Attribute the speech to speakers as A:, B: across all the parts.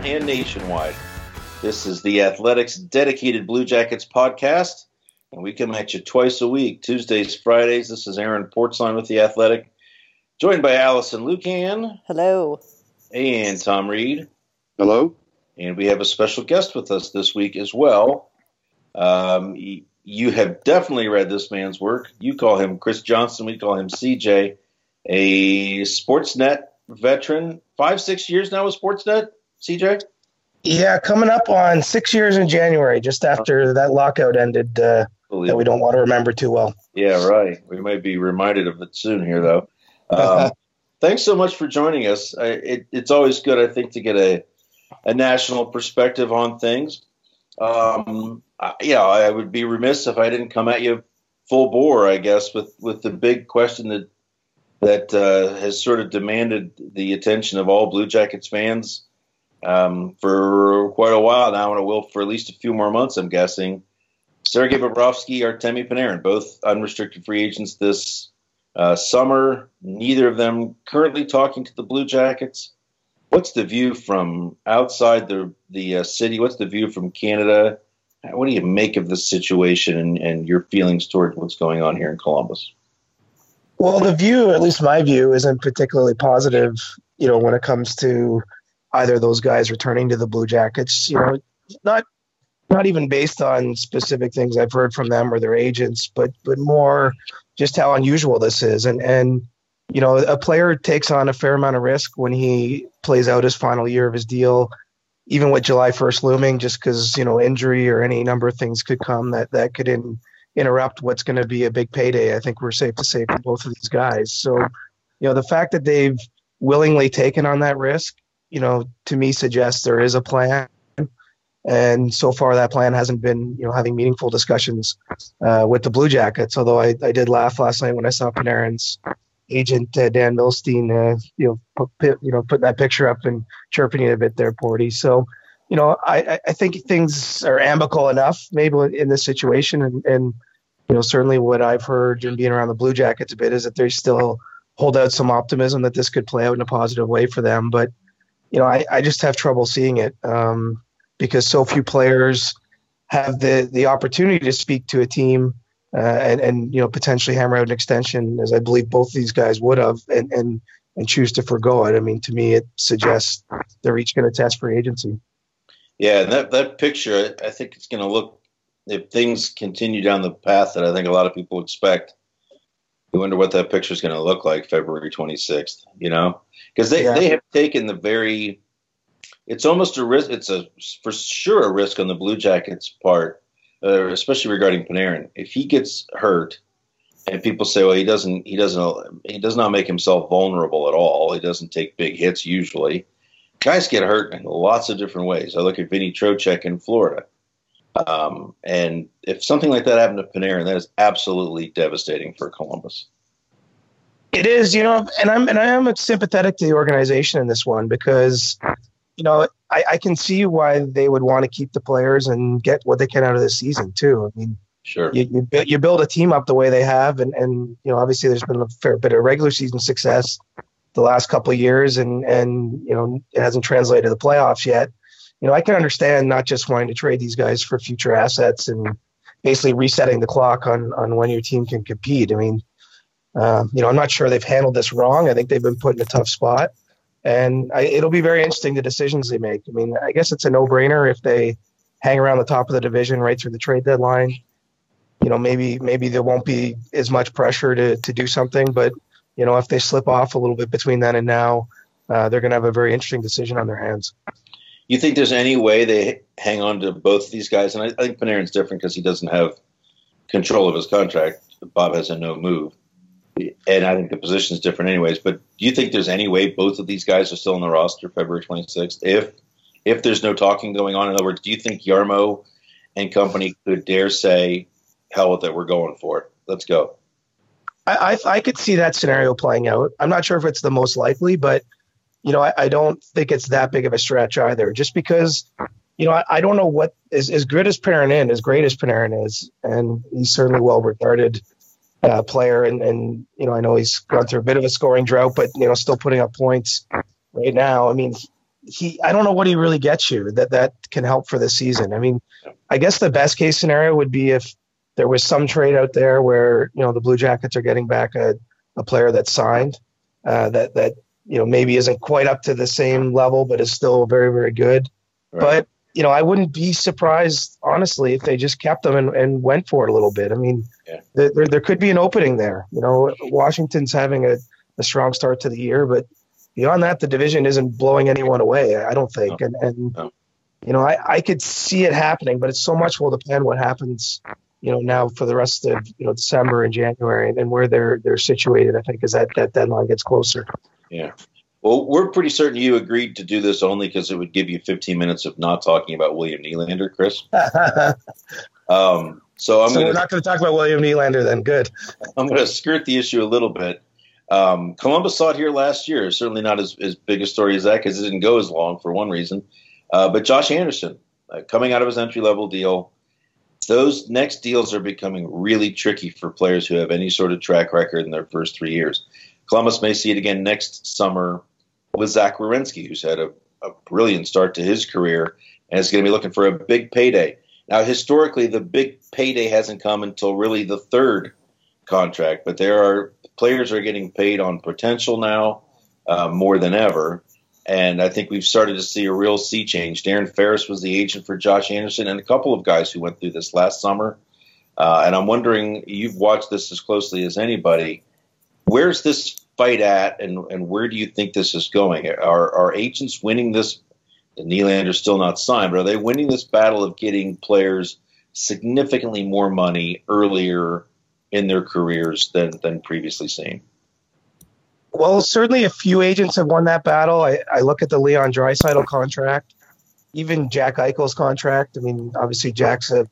A: welcome and Nationwide. This is the Athletics Dedicated Blue Jackets podcast, and we come at you twice a week, Tuesdays, Fridays. This is Aaron Portzline with the Athletic, joined by Alison Lukan.
B: Hello.
A: And Tom Reed.
C: Hello.
A: And we have a special guest with us this week as well. Um, you have definitely read this man's work. You call him Chris Johnston, We call him CJ, a Sportsnet veteran. Five, six years now with Sportsnet, CJ?
D: Yeah, coming up on six years in January, just after that lockout ended, uh, that we don't want to remember too well.
A: Yeah, right. We might be reminded of it soon here, though. Um, thanks so much for joining us. I, it, it's always good, I think, to get a, a national perspective on things. Um, I, yeah, I would be remiss if I didn't come at you full bore, I guess, with, with the big question that that uh, has sort of demanded the attention of all Blue Jackets fans um, for quite a while now, and it will for at least a few more months, I'm guessing. Sergei Bobrovsky, Artemi Panarin, both unrestricted free agents this uh, summer. Neither of them currently talking to the Blue Jackets. What's the view from outside the the uh, city? What's the view from Canada? What do you make of the situation and, and your feelings towards what's going on here in Columbus?
D: Well, the view, at least my view, isn't particularly positive. You know, when it comes to either of those guys returning to the Blue Jackets, you know, not not even based on specific things I've heard from them or their agents, but but more just how unusual this is. And and you know, a player takes on a fair amount of risk when he plays out his final year of his deal, even with July 1st looming, just because you know injury or any number of things could come that that could in interrupt what's going to be a big payday. I think we're safe to say for both of these guys. So, you know, the fact that they've willingly taken on that risk, you know, to me suggests there is a plan. And so far, that plan hasn't been, you know, having meaningful discussions uh, with the Blue Jackets. Although I, I did laugh last night when I saw Panarin's agent uh, Dan Milstein, uh, you know, put, you know, putting that picture up and chirping it a bit there, Porty. So, you know, I, I think things are amicable enough, maybe in this situation, and, and you know, certainly what I've heard and being around the Blue Jackets a bit is that they still hold out some optimism that this could play out in a positive way for them. But you know, I, I just have trouble seeing it um, because so few players have the the opportunity to speak to a team uh, and and you know potentially hammer out an extension, as I believe both these guys would have, and and and choose to forego it. I mean, to me, it suggests they're each going to test for agency.
A: Yeah, and that that picture, I think it's going to look if things continue down the path that I think a lot of people expect. We wonder what that picture is going to look like February 26th. You know, because they yeah. they have taken the very. It's almost a risk. It's a for sure a risk on the Blue Jackets' part, uh, especially regarding Panarin. If he gets hurt, and people say, well, he doesn't, he doesn't, he does not make himself vulnerable at all. He doesn't take big hits usually guys get hurt in lots of different ways. I look at Vinny Trocheck in Florida. Um, and if something like that happened to Panarin, that is absolutely devastating for Columbus.
D: It is, you know, and I'm and I am sympathetic to the organization in this one because, you know, I, I can see why they would want to keep the players and get what they can out of this season too. I mean,
A: sure,
D: you, you, you build a team up the way they have, and and you know, obviously there's been a fair bit of regular season success the last couple of years, and and you know it hasn't translated to the playoffs yet. You know, I can understand not just wanting to trade these guys for future assets and basically resetting the clock on on when your team can compete. I mean, uh, you know, I'm not sure they've handled this wrong. I think they've been put in a tough spot, and I, it'll be very interesting the decisions they make. I mean, I guess it's a no-brainer if they hang around the top of the division right through the trade deadline. You know, maybe maybe there won't be as much pressure to to do something, but you know, if they slip off a little bit between then and now, uh, they're going to have a very interesting decision on their hands.
A: You think there's any way they hang on to both these guys? And I, I think Panarin's different because he doesn't have control of his contract. Bob has a no move. And I think the position is different, anyways. But do you think there's any way both of these guys are still on the roster February 26th? If if there's no talking going on, in other words, do you think Jarmo and company could dare say, "Hell with it, we're going for it, let's go"?
D: I, I, I could see that scenario playing out. I'm not sure if it's the most likely, but you know, I, I don't think it's that big of a stretch either. Just because, you know, I, I don't know what is as good as Panarin as great as Panarin is, and he's certainly well regarded uh, player. And and you know, I know he's gone through a bit of a scoring drought, but you know, still putting up points right now. I mean, he I don't know what he really gets you that that can help for this season. I mean, I guess the best case scenario would be if there was some trade out there where you know the Blue Jackets are getting back a, a player that's signed uh, that that you know maybe isn't quite up to the same level, but is still very very good. Right. But you know, I wouldn't be surprised honestly if they just kept them and, and went for it a little bit. I mean, yeah. there, there could be an opening there. You know, Washington's having a, a strong start to the year, but beyond that, the division isn't blowing anyone away. I don't think, no. and and no. you know, I I could see it happening, but it's so much will depend what happens. You know, now for the rest of you know December and January, and, and where they're they're situated. I think as that that deadline gets closer.
A: Yeah. Well, we're pretty certain you agreed to do this only because it would give you 15 minutes of not talking about William Nylander, Chris.
D: um, so I'm so gonna, we're not going to talk about William Nylander then. Good.
A: I'm going to skirt the issue a little bit. Um, Columbus saw it here last year. Certainly not as, as big a story as that because it didn't go as long for one reason. Uh, but Josh Anderson, uh, coming out of his entry level deal, those next deals are becoming really tricky for players who have any sort of track record in their first three years. Columbus may see it again next summer with Zach Werenski, who's had a, a brilliant start to his career and is going to be looking for a big payday. Now, historically, the big payday hasn't come until really the third contract, but there are players are getting paid on potential now uh, more than ever. And I think we've started to see a real sea change. Darren Ferris was the agent for Josh Anderson and a couple of guys who went through this last summer. Uh, and I'm wondering, you've watched this as closely as anybody. Where's this fight at, and, and where do you think this is going? Are, are agents winning this? The Nylander's still not signed, but are they winning this battle of getting players significantly more money earlier in their careers than than previously seen.
D: Well, certainly a few agents have won that battle. I, I look at the Leon Draisaitl contract, even Jack Eichel's contract. I mean, obviously Jack's a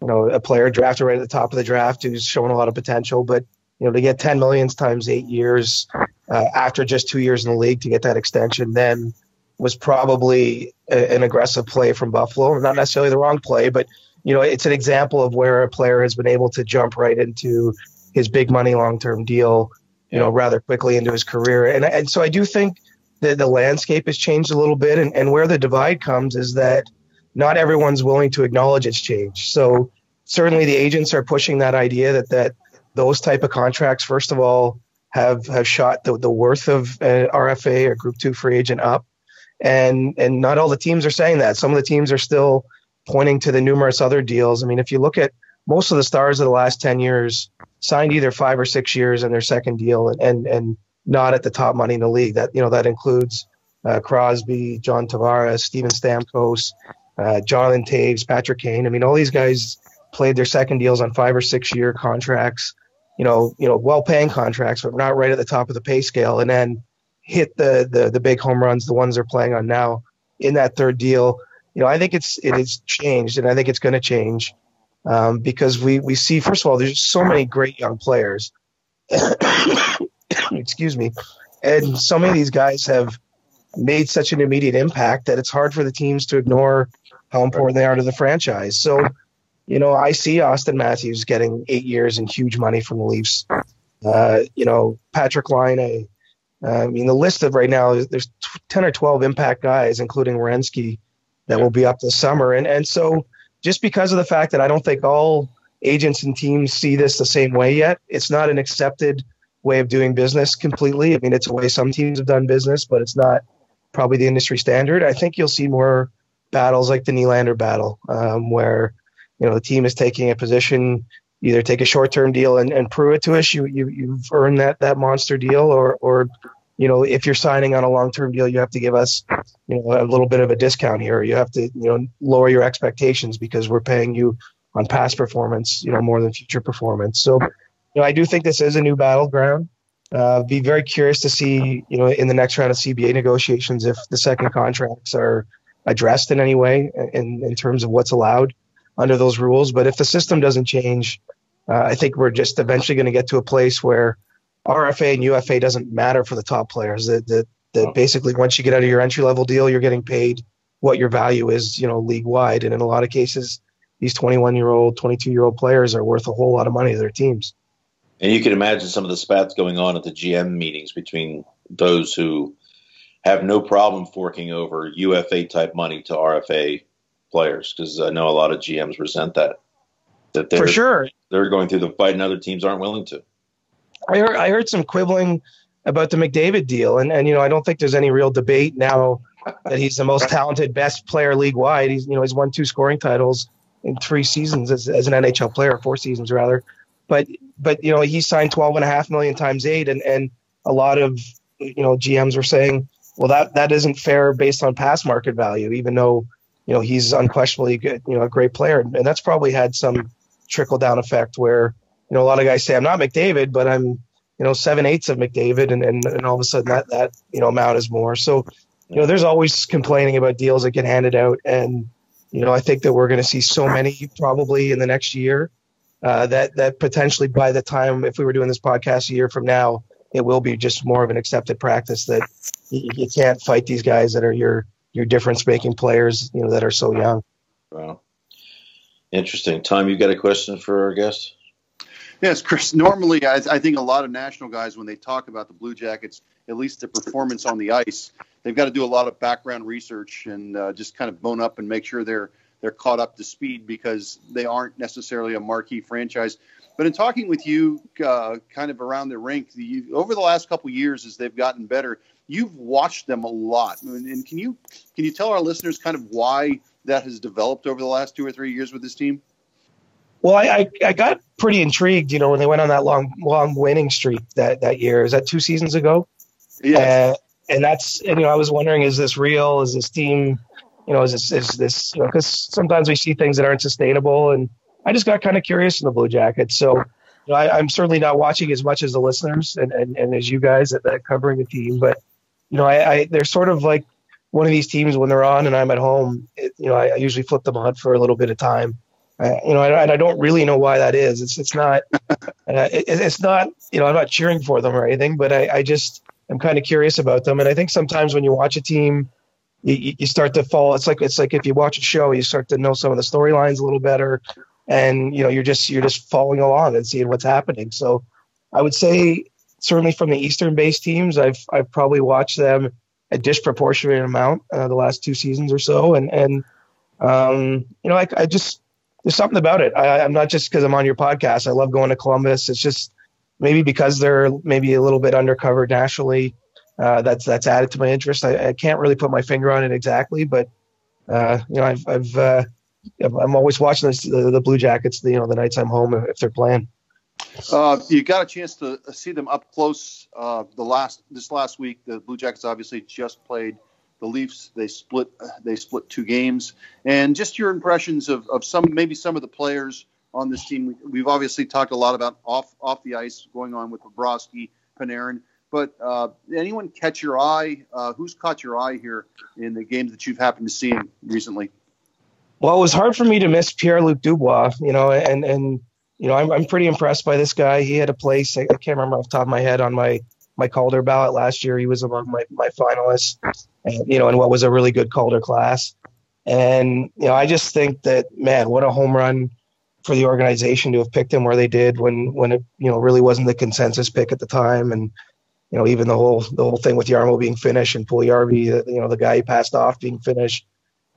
D: you know a player drafted right at the top of the draft who's shown a lot of potential, but you know to get 10 millions times eight years uh, after just two years in the league to get that extension then was probably a, an aggressive play from Buffalo. Not necessarily the wrong play, but you know, it's an example of where a player has been able to jump right into his big money long term deal, you know, rather quickly into his career. And and so I do think that the landscape has changed a little bit, and, and where the divide comes is that not everyone's willing to acknowledge it's changed. So certainly the agents are pushing that idea that that those type of contracts, first of all, have have shot the, the worth of an RFA or Group Two free agent up, and and not all the teams are saying that. Some of the teams are still pointing to the numerous other deals. I mean, if you look at most of the stars of the last 10 years signed either five or six years in their second deal and, and, and not at the top money in the league. That, you know, that includes uh, Crosby, John Tavares, Steven Stamkos, uh, Jonathan Toews, Patrick Kane. I mean, all these guys played their second deals on five or six year contracts, you know, you know, well paying contracts, but not right at the top of the pay scale. And then hit the, the, the big home runs, the ones they're playing on now in that third deal you know, I think it's it has changed, and I think it's going to change um, because we we see first of all, there's so many great young players. Excuse me, and so many of these guys have made such an immediate impact that it's hard for the teams to ignore how important they are to the franchise. So, you know, I see Auston Matthews getting eight years and huge money from the Leafs. Uh, you know, Patrik Laine. Uh, I mean, the list of right now, there's 10 or 12 impact guys, including Werenski, that will be up this summer. And and so just because of the fact that I don't think all agents and teams see this the same way yet, it's not an accepted way of doing business completely. I mean, it's a way some teams have done business, but it's not probably the industry standard. I think you'll see more battles like the Nylander battle, um, where you know the team is taking a position, either take a short term deal and, and prove it to us you, you you've earned that that monster deal, or or you know, if you're signing on a long-term deal, you have to give us, you know, a little bit of a discount here. You have to, you know, lower your expectations because we're paying you on past performance, you know, more than future performance. So, you know, I do think this is a new battleground. Uh, be very curious to see, you know, in the next round of CBA negotiations if the second contracts are addressed in any way in, in terms of what's allowed under those rules. But if the system doesn't change, uh, I think we're just eventually going to get to a place where RFA and UFA doesn't matter for the top players. That that that basically once you get out of your entry level deal, you're getting paid what your value is, you know, league wide. And in a lot of cases, these 21 year old, 22 year old players are worth a whole lot of money to their teams.
A: And you can imagine some of the spats going on at the GM meetings between those who have no problem forking over UFA type money to RFA players because I know a lot of GMs resent that.
D: That they're, for sure
A: they're going through the fight and other teams aren't willing to.
D: I heard I heard some quibbling about the McDavid deal, and and you know I don't think there's any real debate now that he's the most talented, best player league wide. He's you know he's won two scoring titles in three seasons as, as an NHL player, four seasons rather. But but you know he signed twelve and a half million times eight, and and a lot of you know GMs were saying, well that that isn't fair based on past market value, even though you know he's unquestionably good, you know a great player, and that's probably had some trickle down effect where you know a lot of guys say I'm not McDavid, but I'm you know seven eighths of McDavid, and, and and all of a sudden that that you know amount is more. So you know there's always complaining about deals that get handed out, and you know I think that we're going to see so many probably in the next year uh, that that potentially by the time if we were doing this podcast a year from now, it will be just more of an accepted practice that you, you can't fight these guys that are your your difference making players, you know, that are so young.
A: Wow. Interesting. Tom, you got a question for our guest?
B: Yes, Chris. Normally, I, I, think a lot of national guys, when they talk about the Blue Jackets, at least the performance on the ice, they've got to do a lot of background research and uh, just kind of bone up and make sure they're they're caught up to speed because they aren't necessarily a marquee franchise. But in talking with you, uh, kind of around the rink, the, over the last couple years, as they've gotten better, you've watched them a lot. And, and can you can you tell our listeners kind of why that has developed over the last two or three years with this team?
D: Well, I, I, got pretty intrigued, you know, when they went on that long long winning streak that that year. Is that two seasons ago?
B: Yeah.
D: Uh, and that's and you know I was wondering, is this real? Is this team, you know, is this is this you know because sometimes we see things that aren't sustainable, and I just got kind of curious in the Blue Jackets. So you know, I, am certainly not watching as much as the listeners and, and, and as you guys that, that covering the team, but you know, I, I they're sort of like one of these teams when they're on and I'm at home, it, you know, I, I, usually flip them on for a little bit of time. Uh, you know, and I don't really know why that is. It's it's not, uh, it, it's not. You know, I'm not cheering for them or anything, but I, I just am kind of curious about them. And I think sometimes when you watch a team, you, you start to fall. It's like it's like if you watch a show, you start to know some of the storylines a little better, and you know, you're just you're just following along and seeing what's happening. So, I would say certainly from the Eastern-based teams, I've I've probably watched them a disproportionate amount uh, the last two seasons or so, and and um, you know, I, I just there's something about it. I, I'm not just because I'm on your podcast. I love going to Columbus. It's just maybe because they're maybe a little bit undercover nationally. Uh, that's that's added to my interest. I, I, can't really put my finger on it exactly, but uh, you know, I've, I've uh, I'm always watching this, the, the Blue Jackets. You know, the nights I'm home if they're playing.
B: Uh, you got a chance to see them up close uh, the last this last week. The Blue Jackets obviously just played the Leafs. They split they split two games, and just your impressions of, of some maybe some of the players on this team. We've obviously talked a lot about off off the ice going on with Bobrovsky, Panarin. But uh, anyone catch your eye? Uh, who's caught your eye here in the games that you've happened to see recently?
D: Well, it was hard for me to miss Pierre Luc Dubois, you know, and and you know, I'm, I'm pretty impressed by this guy. He had a place, I, can't remember off the top of my head, on my, my Calder ballot last year. He was among my, my finalists, and, you know, in what was a really good Calder class. And, you know, I just think that, man, what a home run for the organization to have picked him where they did when, when it, you know, really wasn't the consensus pick at the time. And, you know, even the whole, the whole thing with Jarmo being finished and Puljujarvi, you know, the guy he passed off being finished.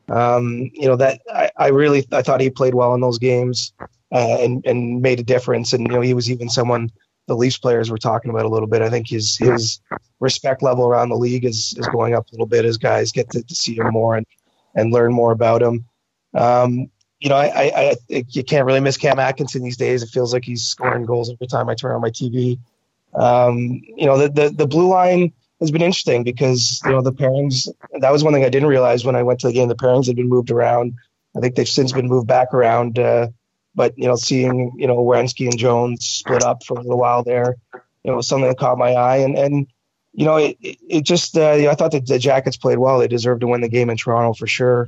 D: Um, you know, that I, I really, I thought he played well in those games uh, and and made a difference. And you know, he was even someone the Leafs players were talking about a little bit. I think his his respect level around the league is is going up a little bit as guys get to, to see him more and and learn more about him. Um, you know, I, I, I, you can't really miss Cam Atkinson these days. It feels like he's scoring goals every time I turn on my TV. Um, you know, the, the the blue line has been interesting because you know the pairings. That was one thing I didn't realize when I went to the game. The pairings had been moved around. I think they've since been moved back around. Uh, but you know, seeing you know Werenski and Jones split up for a little while there, you know, was something that caught my eye. And and you know, it it, just uh, you know, I thought that the Jackets played well. They deserved to win the game in Toronto for sure.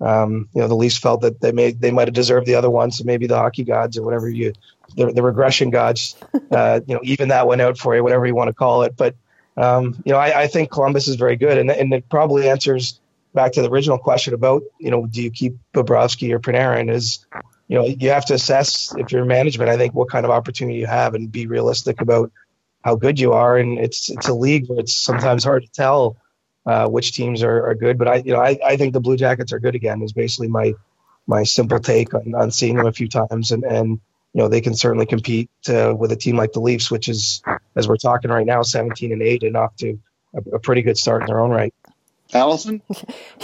D: Um, you know, the Leafs felt that they may they might have deserved the other one. So maybe the hockey gods or whatever you the, the regression gods, uh, you know, even that went out for you, whatever you want to call it. But um, you know, I, I think Columbus is very good, and and it probably answers back to the original question about you know, do you keep Bobrovsky or Panarin? Is you know, you have to assess if you're management, I think what kind of opportunity you have and be realistic about how good you are. And it's, it's a league where it's sometimes hard to tell, uh, which teams are, are good. But I, you know, I, I think the Blue Jackets are good again. Is basically my my simple take on, on seeing them a few times, and and you know they can certainly compete uh, with a team like the Leafs, which is as we're talking right now, 17 and eight, and off to a, a pretty good start in their own right.
B: Allison?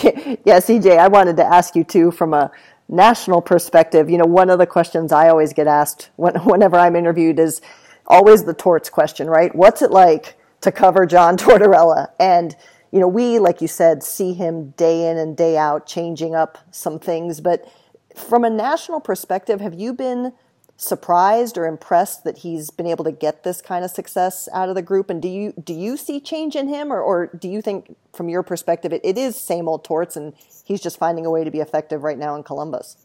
C: yeah, CJ, I wanted to ask you too from a national perspective. You know, one of the questions I always get asked when, whenever I'm interviewed is always the torts question, right? What's it like to cover John Tortorella? And you know, we, like you said, see him day in and day out changing up some things. But from a national perspective, have you been surprised or impressed that he's been able to get this kind of success out of the group? And do you do you see change in him, or, or do you think, from your perspective, it, it is same old torts, and he's just finding a way to be effective right now in Columbus?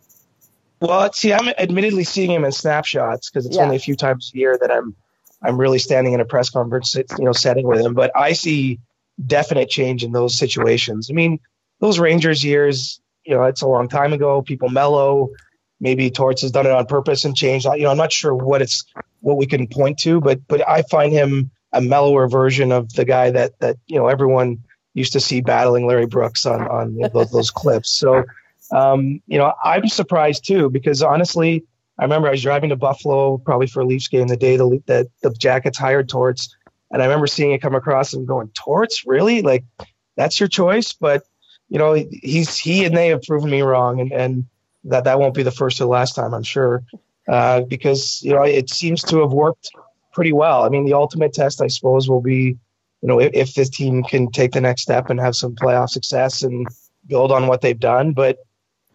D: Well, see, I'm admittedly seeing him in snapshots because it's yeah. only a few times a year that I'm I'm really standing in a press conference, you know, setting with him. But I see definite change in those situations. I mean, those Rangers years, you know, it's a long time ago. People mellow. Maybe Torts has done it on purpose and changed. You know, I'm not sure what it's what we can point to, but but I find him a mellower version of the guy that that you know everyone used to see battling Larry Brooks on on those, those clips. So, um, you know, I'm surprised too because honestly, I remember I was driving to Buffalo probably for a Leafs game the day the, that the Jackets hired Torts, and I remember seeing it come across and going, Torts, really? Like, that's your choice? But, you know, he's he and they have proven me wrong. And, and that that won't be the first or the last time, I'm sure. Uh, because, you know, it seems to have worked pretty well. I mean, the ultimate test, I suppose, will be, you know, if, if this team can take the next step and have some playoff success and build on what they've done. But,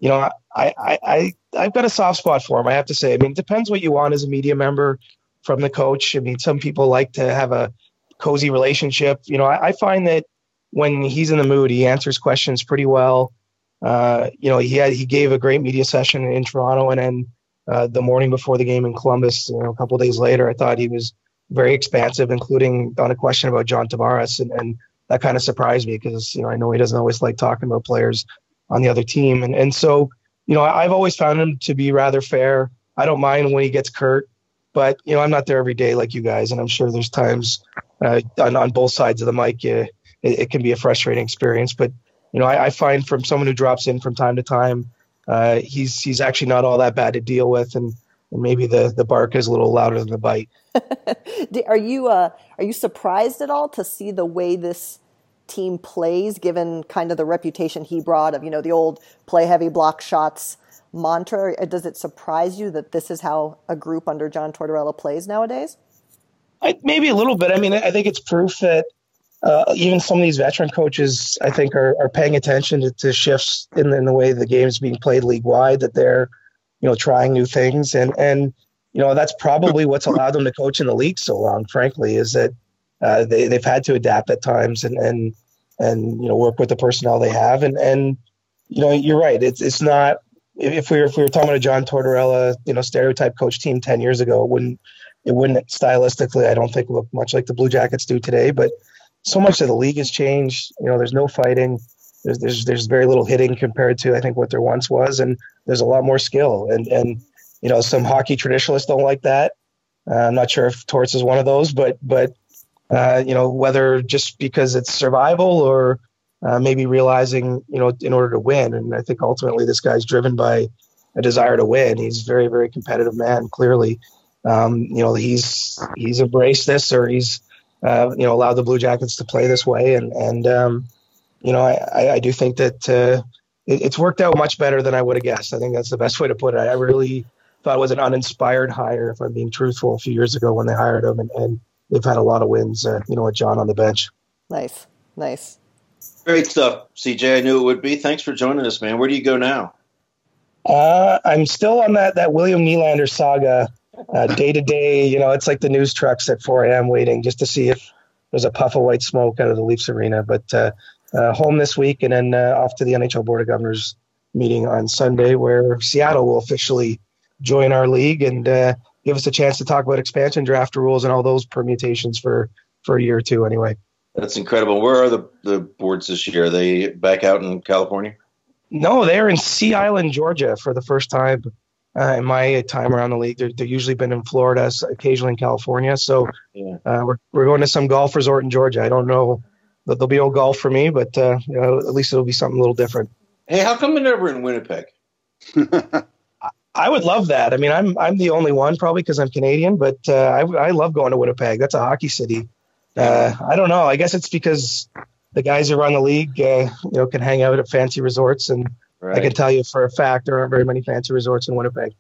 D: you know, I, I, I, I've got a soft spot for him, I have to say. I mean, it depends what you want as a media member from the coach. I mean, some people like to have a cozy relationship. You know, I, I, find that when he's in the mood, he answers questions pretty well. Uh, you know, he had he gave a great media session in Toronto, and then uh, the morning before the game in Columbus, you know, a couple days later, I thought he was very expansive, including on a question about John Tavares, and, and that kind of surprised me because you know I know he doesn't always like talking about players on the other team, and and so you know I've always found him to be rather fair. I don't mind when he gets curt, but you know I'm not there every day like you guys, and I'm sure there's times uh, on, on both sides of the mic, uh, it, it, can be a frustrating experience. But you know, I, I, find from someone who drops in from time to time, uh, he's he's actually not all that bad to deal with, and, and maybe the the bark is a little louder than the bite.
C: are you uh, are you surprised at all to see the way this team plays, given kind of the reputation he brought of you know the old play heavy block shots? mantra does it surprise you that this is how a group under john tortorella plays nowadays
D: I, maybe a little bit. I mean, I think it's proof that uh, even some of these veteran coaches, I think, are, are paying attention to, to shifts in, in, the way the game is being played league wide. That they're, you know, trying new things, and and you know that's probably what's allowed them to coach in the league so long. Frankly, is that uh, they they've had to adapt at times and and and you know work with the personnel they have, and and you know you're right. It's it's not if we were if we were talking about a John Tortorella, you know, stereotype coach team ten years ago, it wouldn't it wouldn't stylistically, I don't think, look much like the Blue Jackets do today. But so much of the league has changed. You know, there's no fighting. There's there's there's very little hitting compared to I think what there once was, and there's a lot more skill. And and you know, some hockey traditionalists don't like that. Uh, I'm not sure if Torts is one of those, but but uh, you know, whether just because it's survival or uh, maybe realizing you know in order to win. And I think ultimately this guy's driven by a desire to win. He's a very very competitive man, clearly um, you know, he's he's embraced this or he's uh, you know allowed the Blue Jackets to play this way, and and um, you know, I, I do think that uh, it, it's worked out much better than I would have guessed. I think that's the best way to put it. I really thought it was an uninspired hire, if I'm being truthful, a few years ago when they hired him, and, and they've had a lot of wins. Uh, you know, with John on the bench.
C: Nice, nice.
A: Great stuff, CJ. I knew it would be. Thanks for joining us, man. Where do you go now?
D: Uh, I'm still on that that William Nylander saga day to day, you know, it's like the news trucks at 4 a.m. waiting just to see if there's a puff of white smoke out of the Leafs arena. But uh, uh, home this week and then uh, off to the NHL Board of Governors meeting on Sunday, where Seattle will officially join our league and uh, give us a chance to talk about expansion draft rules and all those permutations for for a year or two anyway.
A: That's incredible. Where are the, the boards this year? Are they back out in California?
D: No, they're in Sea Island, Georgia for the first time uh, in my time around the league. They're, they're usually been in Florida, occasionally in California. So yeah. uh, we're, we're going to some golf resort in Georgia. I don't know there'll be old golf for me, but uh, you know, at least it'll be something a little different.
A: Hey, how come you're never in Winnipeg?
D: I would love that. I mean, I'm I'm the only one probably because I'm Canadian, but uh, I I love going to Winnipeg. That's a hockey city. Uh, I don't know. I guess it's because the guys who run the league, uh, you know, can hang out at fancy resorts, and right. I can tell you for a fact there aren't very many fancy resorts in Winnipeg.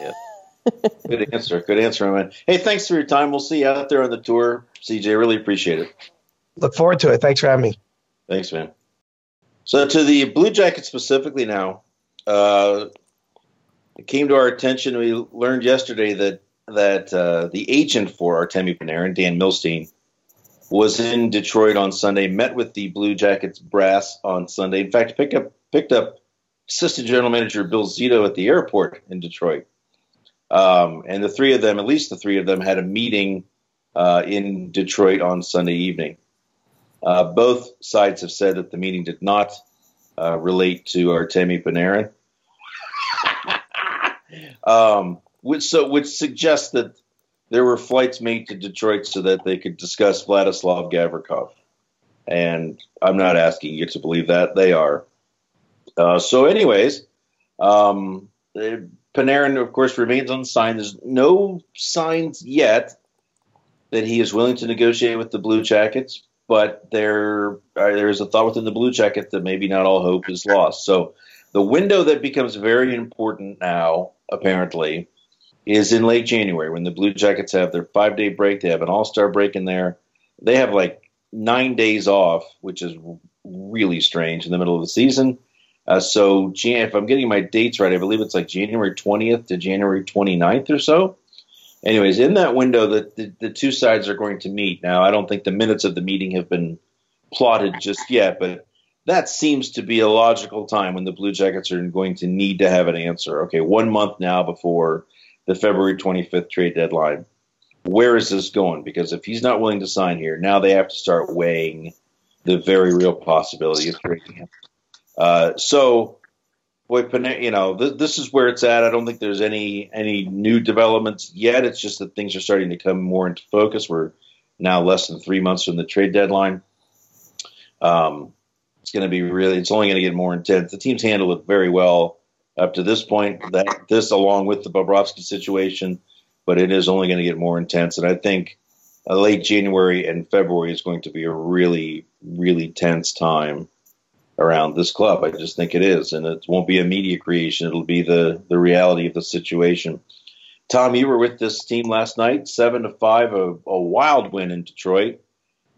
A: Yeah. Good answer. Good answer, man. Hey, thanks for your time. We'll see you out there on the tour, CJ. Really appreciate it.
D: Look forward to it. Thanks for having me.
A: Thanks, man. So to the Blue Jackets specifically now, uh, it came to our attention. We learned yesterday that that uh, the agent for Artemi Panarin, Dan Milstein, was in Detroit on Sunday. Met with the Blue Jackets brass on Sunday. In fact, picked up picked up assistant general manager Bill Zito at the airport in Detroit. Um, and the three of them, at least the three of them, had a meeting uh, in Detroit on Sunday evening. Uh, both sides have said that the meeting did not uh, relate to Artemi Panarin, um, which so which suggests that there were flights made to Detroit so that they could discuss Vladislav Gavrikov. And I'm not asking you to believe that they are. Uh, so, anyways, um, Panarin, of course, remains unsigned. There's no signs yet that he is willing to negotiate with the Blue Jackets, but there uh, there is a thought within the Blue Jackets that maybe not all hope is lost. So the window that becomes very important now, apparently, is in late January when the Blue Jackets have their five day break. They have an All Star break in there. They have like nine days off, which is really strange in the middle of the season. Uh, so, if I'm getting my dates right, I believe it's like January 20th to January 29th or so. Anyways, in that window, the, the, the two sides are going to meet. Now, I don't think the minutes of the meeting have been plotted just yet, but that seems to be a logical time when the Blue Jackets are going to need to have an answer. Okay, one month now before the February 25th trade deadline. Where is this going? Because if he's not willing to sign here, now they have to start weighing the very real possibility of trading him. Uh, so, boy, you know, th- this is where it's at. I don't think there's any any new developments yet. It's just that things are starting to come more into focus. We're now less than three months from the trade deadline. Um, it's going to be really. It's only going to get more intense. The teams handle it very well up to this point. That this, along with the Bobrovsky situation, but it is only going to get more intense. And I think uh, late January and February is going to be a really, really tense time around this club. I just think it is, and it won't be a media creation. It'll be the the reality of the situation. Tom, you were with this team last night, seven to five, a, a wild win in Detroit.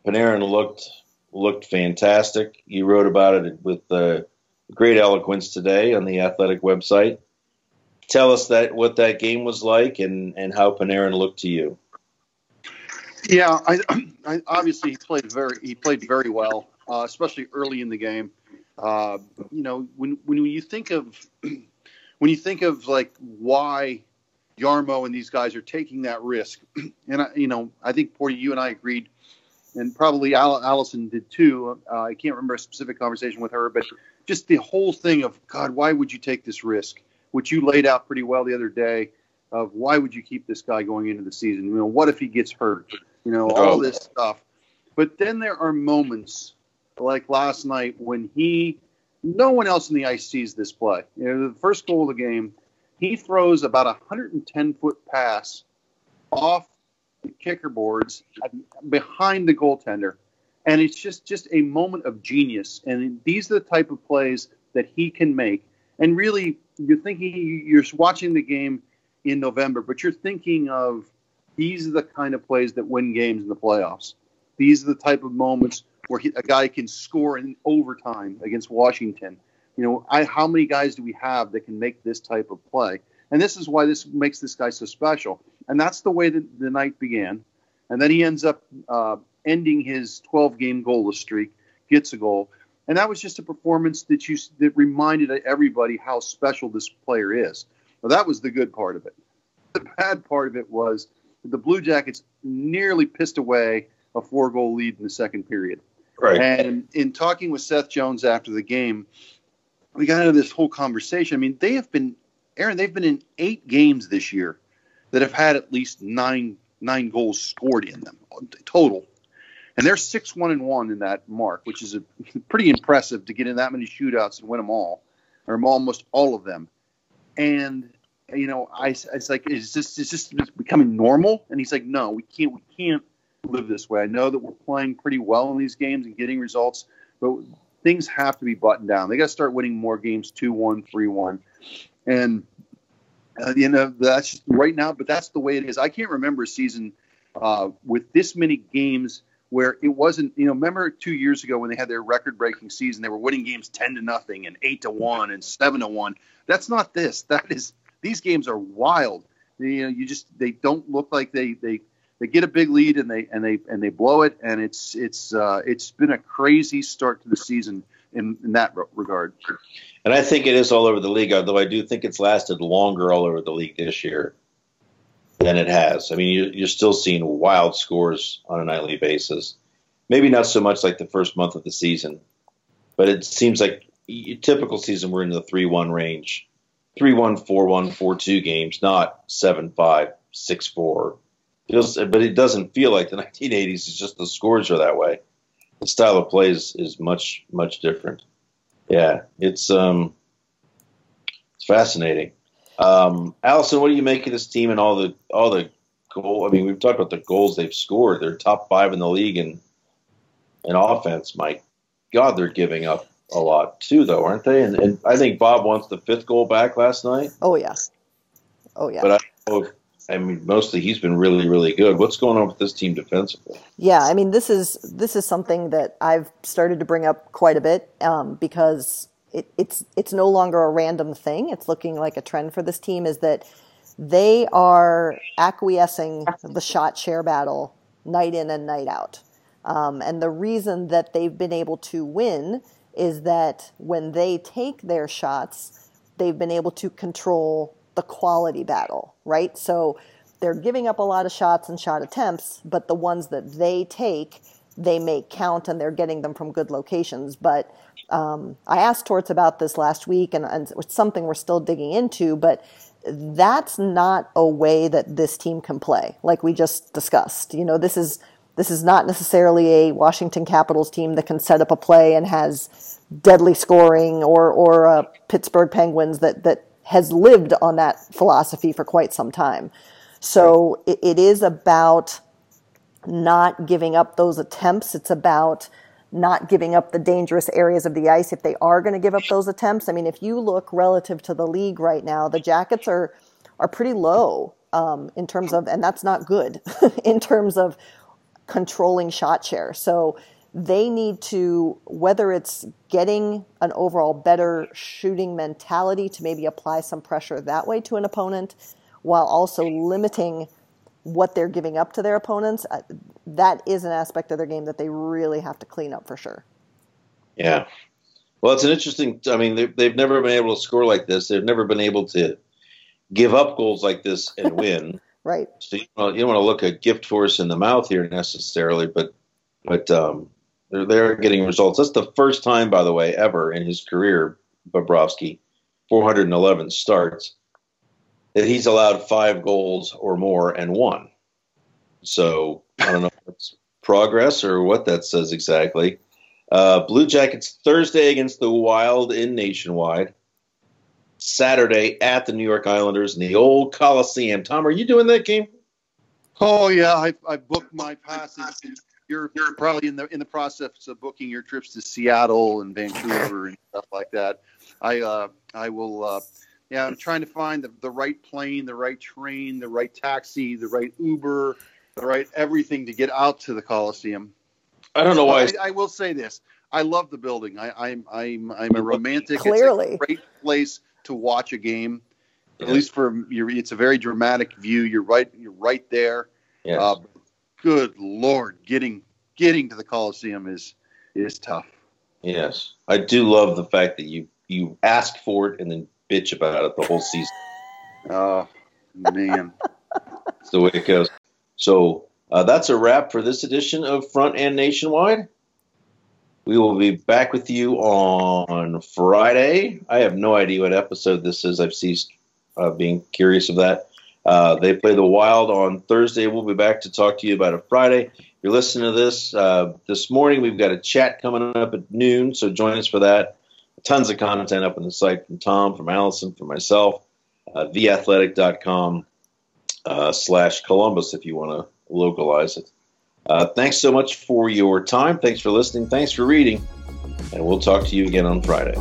A: Panarin looked looked fantastic. You wrote about it with uh, great eloquence today on the athletic website. Tell us that what that game was like and, and how Panarin looked to you.
B: Yeah, I, I obviously he played very he played very well, uh, especially early in the game. Uh, you know, when when you think of when you think of like why Jarmo and these guys are taking that risk, and I, you know, I think Porty, you and I agreed, and probably Allison did too. Uh, I can't remember a specific conversation with her, but just the whole thing of God, why would you take this risk? Which you laid out pretty well the other day of why would you keep this guy going into the season? You know, what if he gets hurt? You know, all this stuff. But then there are moments like last night when he, no one else in the ice sees this play. You know, the first goal of the game, he throws about a 110 foot pass off the kicker boards behind the goaltender and it's just just a moment of genius. And these are the type of plays that he can make. And really, you're thinking you're watching the game in November, but you're thinking of these are the kind of plays that win games in the playoffs. These are the type of moments where he, a guy can score in overtime against Washington. You know, I, how many guys do we have that can make this type of play? And this is why this makes this guy so special. And that's the way that the night began. And then he ends up uh, ending his 12 game goalless streak, gets a goal. And that was just a performance that you that reminded everybody how special this player is. Well, that was the good part of it. The bad part of it was the Blue Jackets nearly pissed away a four goal lead in the second period.
A: Right.
B: And in talking with Seth Jones after the game, we got into this whole conversation. I mean, they have been, Aaron, they've been in eight games this year that have had at least nine nine goals scored in them total. and they're six one and one in that mark, which is a, pretty impressive to get in that many shootouts and win them all, or almost all of them. And you know, I it's like, is this is this becoming normal? And he's like, no, we can't, we can't live this way. I know that we're playing pretty well in these games and getting results, but things have to be buttoned down. They got to start winning more games, two one, three one, and uh, you know that's right now. But that's the way it is. I can't remember a season uh, with this many games where it wasn't. You know, remember two years ago when they had their record-breaking season, they were winning games ten to nothing and eight to one and seven to one. That's not this. That is these games are wild. You know, you just they don't look like they they they get a big lead and they and they and they blow it, and it's it's uh, it's been a crazy start to the season in, in that regard.
A: And I think it is all over the league, although I do think it's lasted longer all over the league this year than it has. I mean, you're still seeing wild scores on a nightly basis. Maybe not so much like the first month of the season, but it seems like typical season we're in the 3 1 range. 3 1, 4 1, 4 2 games, not 7 5, 6 4. Feels, but it doesn't feel like the 1980s. It's just the scores are that way. The style of play is, is much, much different. Yeah, it's um, it's fascinating. Um, Allison, what do you make of this team and all the all the goal? I mean, we've talked about the goals they've scored. They're top five in the league in in offense. My God, they're giving up a lot too, though, aren't they? And, and I think Bob wants the fifth goal back last night.
C: Oh yeah, oh yeah.
A: But I, I mean, mostly he's been really, really good. What's going on with this team defensively?
C: Yeah, I mean, this is this is something that I've started to bring up quite a bit um, because it, it's it's no longer a random thing. It's looking like a trend for this team. Is that they are acquiescing the shot share battle night in and night out. Um, and the reason that they've been able to win is that when they take their shots, they've been able to control the quality battle, right? So they're giving up a lot of shots and shot attempts, but the ones that they take, they make count and they're getting them from good locations. But um, I asked Torts about this last week, and, and it's something we're still digging into, but that's not a way that this team can play, like we just discussed. You know, this is this is not necessarily a Washington Capitals team that can set up a play and has deadly scoring, or or uh, Pittsburgh Penguins that that has lived on that philosophy for quite some time. So it, it is about not giving up those attempts. It's about not giving up the dangerous areas of the ice if they are going to give up those attempts. I mean, if you look relative to the league right now, the Jackets are are pretty low um, in terms of, and that's not good in terms of controlling shot share. So they need to, whether it's getting an overall better shooting mentality to maybe apply some pressure that way to an opponent while also limiting what they're giving up to their opponents, uh, that is an aspect of their game that they really have to clean up for sure.
A: Yeah. Well, it's an interesting. I mean, they've, they've never been able to score like this. They've never been able to give up goals like this and win.
C: right.
A: So you, you don't want to look a gift horse in the mouth here necessarily, but but um, they're, they're getting results. That's the first time, by the way, ever in his career, Bobrovsky, 411 starts, that he's allowed five goals or more and won. So I don't know if progress or what that says exactly. Uh, Blue Jackets Thursday against the Wild in Nationwide. Saturday at the New York Islanders in the old Coliseum. Tom, are you doing that game?
B: Oh yeah, I, I booked my passage you're, you're probably in the in the process of booking your trips to Seattle and Vancouver and stuff like that. I uh, I will. Uh, yeah, I'm trying to find the, the right plane, the right train, the right taxi, the right Uber, the right everything to get out to the Coliseum.
A: I don't know why.
B: I, I will say this: I love the building. I, I'm I'm I'm a romantic.
C: Clearly,
B: it's a great place to watch a game. At least for your, it's a very dramatic view. You're right. You're right there.
A: Yes. Uh,
B: good lord, getting getting to the Coliseum is is tough.
A: Yes, I do love the fact that you you ask for it and then bitch about it the whole season.
B: Oh man,
A: that's the way it goes. So uh, that's a wrap for this edition of Front and Nationwide. We will be back with you on Friday. I have no idea what episode this is. I've ceased uh, being curious of that. Uh, they play the Wild on Thursday. We'll be back to talk to you about it Friday. If you're listening to this uh, this morning, we've got a chat coming up at noon, so join us for that. Tons of content up on the site from Tom, from Alison, from myself. Uh, theathletic.com uh, slash Columbus if you want to localize it. Uh, thanks so much for your time. Thanks for listening. Thanks for reading. And we'll talk to you again on Friday.